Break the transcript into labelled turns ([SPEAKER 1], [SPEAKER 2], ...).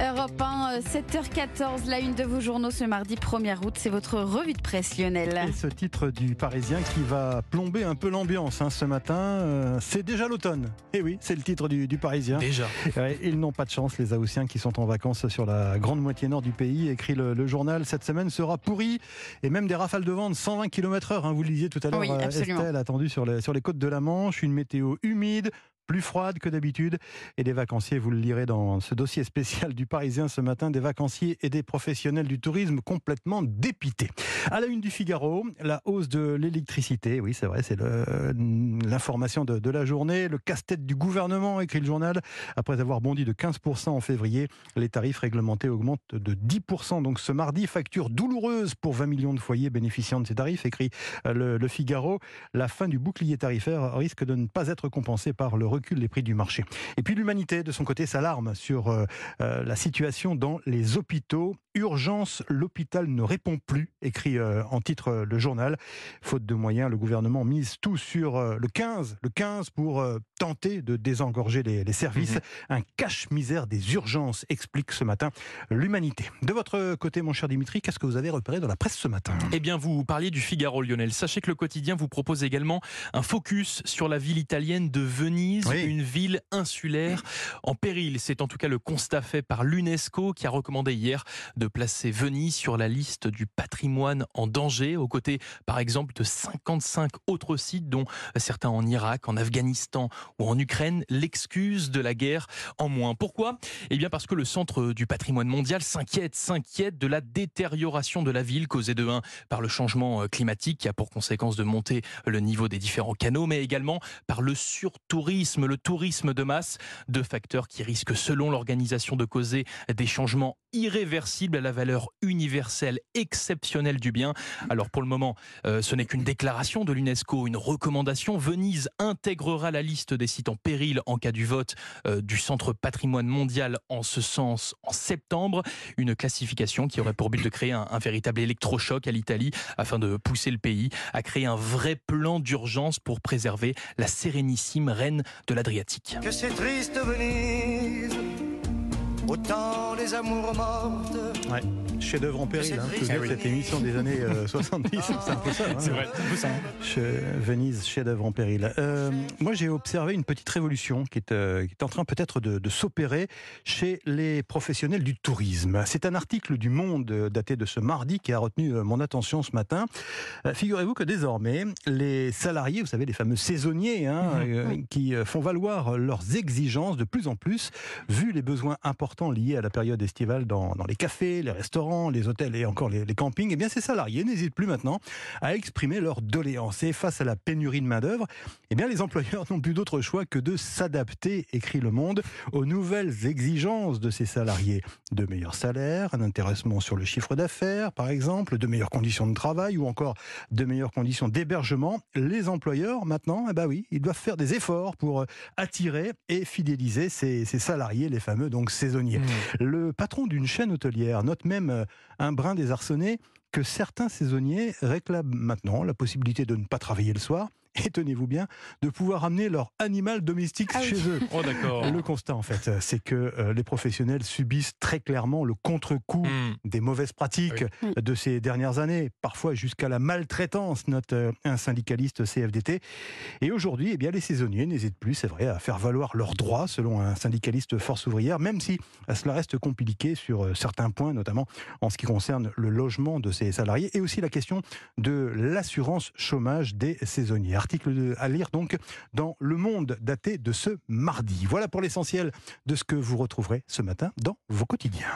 [SPEAKER 1] Europe 1, 7h14, la une de vos journaux ce mardi 1er août, c'est votre revue de presse Lionel.
[SPEAKER 2] Et ce titre du Parisien qui va plomber un peu l'ambiance hein, ce matin, euh, c'est déjà l'automne. Et oui, c'est le titre du, du Parisien.
[SPEAKER 3] Déjà.
[SPEAKER 2] Ouais, ils n'ont pas de chance, les Aoussiens qui sont en vacances sur la grande moitié nord du pays, écrit le, le journal. Cette semaine sera pourrie et même des rafales de vent de 120 km/h. Hein, vous le disiez tout à l'heure,
[SPEAKER 1] Oui,
[SPEAKER 2] euh,
[SPEAKER 1] absolument.
[SPEAKER 2] Estelle, attendu sur les, sur les côtes de la Manche, une météo humide plus froide que d'habitude et des vacanciers, vous le lirez dans ce dossier spécial du Parisien ce matin, des vacanciers et des professionnels du tourisme complètement dépités. À la une du Figaro, la hausse de l'électricité, oui c'est vrai, c'est l'information de, de la journée, le casse-tête du gouvernement, écrit le journal, après avoir bondi de 15% en février, les tarifs réglementés augmentent de 10%. Donc ce mardi, facture douloureuse pour 20 millions de foyers bénéficiant de ces tarifs, écrit euh, le, le Figaro. La fin du bouclier tarifaire risque de ne pas être compensée par le recul des prix du marché. Et puis l'humanité, de son côté, s'alarme sur euh, euh, la situation dans les hôpitaux. Urgence, l'hôpital ne répond plus, écrit euh, en titre euh, le journal. Faute de moyens, le gouvernement mise tout sur euh, le 15, le 15 pour tenter de désengorger les, les services. Un cache-misère des urgences, explique ce matin l'humanité. De votre côté, mon cher Dimitri, qu'est-ce que vous avez repéré dans la presse ce matin?
[SPEAKER 3] Eh bien, vous parliez du Figaro, Lionel. Sachez que le quotidien vous propose également un focus sur la ville italienne de Venise,
[SPEAKER 2] Oui.
[SPEAKER 3] une ville insulaire en péril. C'est en tout cas le constat fait par l'UNESCO qui a recommandé hier de placer Venise sur la liste du patrimoine en danger, aux côtés, par exemple, de 55 autres sites, dont certains en Irak, en Afghanistan ou en Ukraine. L'excuse de la guerre en moins. Pourquoi? Eh bien, parce que le Centre du patrimoine mondial s'inquiète, s'inquiète de la détérioration de la ville causée de 1 par le changement climatique qui a pour conséquence de monter le niveau des différents canaux, mais également par le surtourisme, le tourisme de masse, deux facteurs qui risquent, selon l'organisation, de causer des changements irréversibles à la valeur universelle exceptionnelle du bien. Alors pour le moment, euh, ce n'est qu'une déclaration de l'UNESCO, une recommandation. Venise intégrera la liste des sites en péril en cas du vote euh, du Centre patrimoine mondial en ce sens en septembre. Une classification qui aurait pour but de créer un, un véritable électrochoc à l'Italie afin de pousser le pays à créer un vrai plan d'urgence pour préserver la sérénissime reine de l'Adriatique.
[SPEAKER 4] que c'est triste Venise, autant les amours mortes.
[SPEAKER 2] Chef-d'œuvre en péril, hein,
[SPEAKER 3] triste.
[SPEAKER 2] cette émission des années euh, 70, c'est un peu ça. hein. Che- Venise, chef-d'œuvre en péril. Euh, moi, j'ai observé une petite révolution qui est, euh, qui est en train peut-être de, de s'opérer chez les professionnels du tourisme. C'est un article du Monde euh, daté de ce mardi qui a retenu euh, mon attention ce matin. Euh, Figurez-vous que désormais, les salariés, vous savez, les fameux saisonniers, hein, euh, qui euh, font valoir leurs exigences de plus en plus, vu les besoins importants liés à la période estivale dans, dans les cafés, les restaurants, les hôtels et encore les, les campings, eh bien ces salariés n'hésitent plus maintenant à exprimer leurs doléances. Et face à la pénurie de main-d'œuvre, eh bien les employeurs n'ont plus d'autre choix que de s'adapter, écrit Le Monde, aux nouvelles exigences de ces salariés. De meilleurs salaires, un intéressement sur le chiffre d'affaires, par exemple, de meilleures conditions de travail ou encore de meilleures conditions d'hébergement. Les employeurs, maintenant, eh ben oui, ils doivent faire des efforts pour euh, attirer et fidéliser ces, ces salariés, les fameux donc saisonniers. Le patron d'une chaîne hôtelière note même euh, un brin désarçonné que certains saisonniers réclament maintenant la possibilité de ne pas travailler le soir et tenez-vous bien, de pouvoir amener leur animal domestique
[SPEAKER 1] Ah oui.
[SPEAKER 2] chez eux.
[SPEAKER 3] Oh.
[SPEAKER 2] Le constat, en fait, c'est que euh, les professionnels subissent très clairement le contre-coup
[SPEAKER 3] Hmm.
[SPEAKER 2] des mauvaises pratiques
[SPEAKER 1] Oui.
[SPEAKER 2] de ces dernières années, parfois jusqu'à la maltraitance, note euh, un syndicaliste CFDT. Et aujourd'hui, eh bien, les saisonniers n'hésitent plus, c'est vrai, à faire valoir leurs droits, selon un syndicaliste force ouvrière, même si euh, cela reste compliqué sur certains points, notamment en ce qui concerne le logement de ces salariés et aussi la question de l'assurance chômage des saisonniers. Article à lire donc dans Le Monde daté de ce mardi. Voilà pour l'essentiel de ce que vous retrouverez ce matin dans vos quotidiens.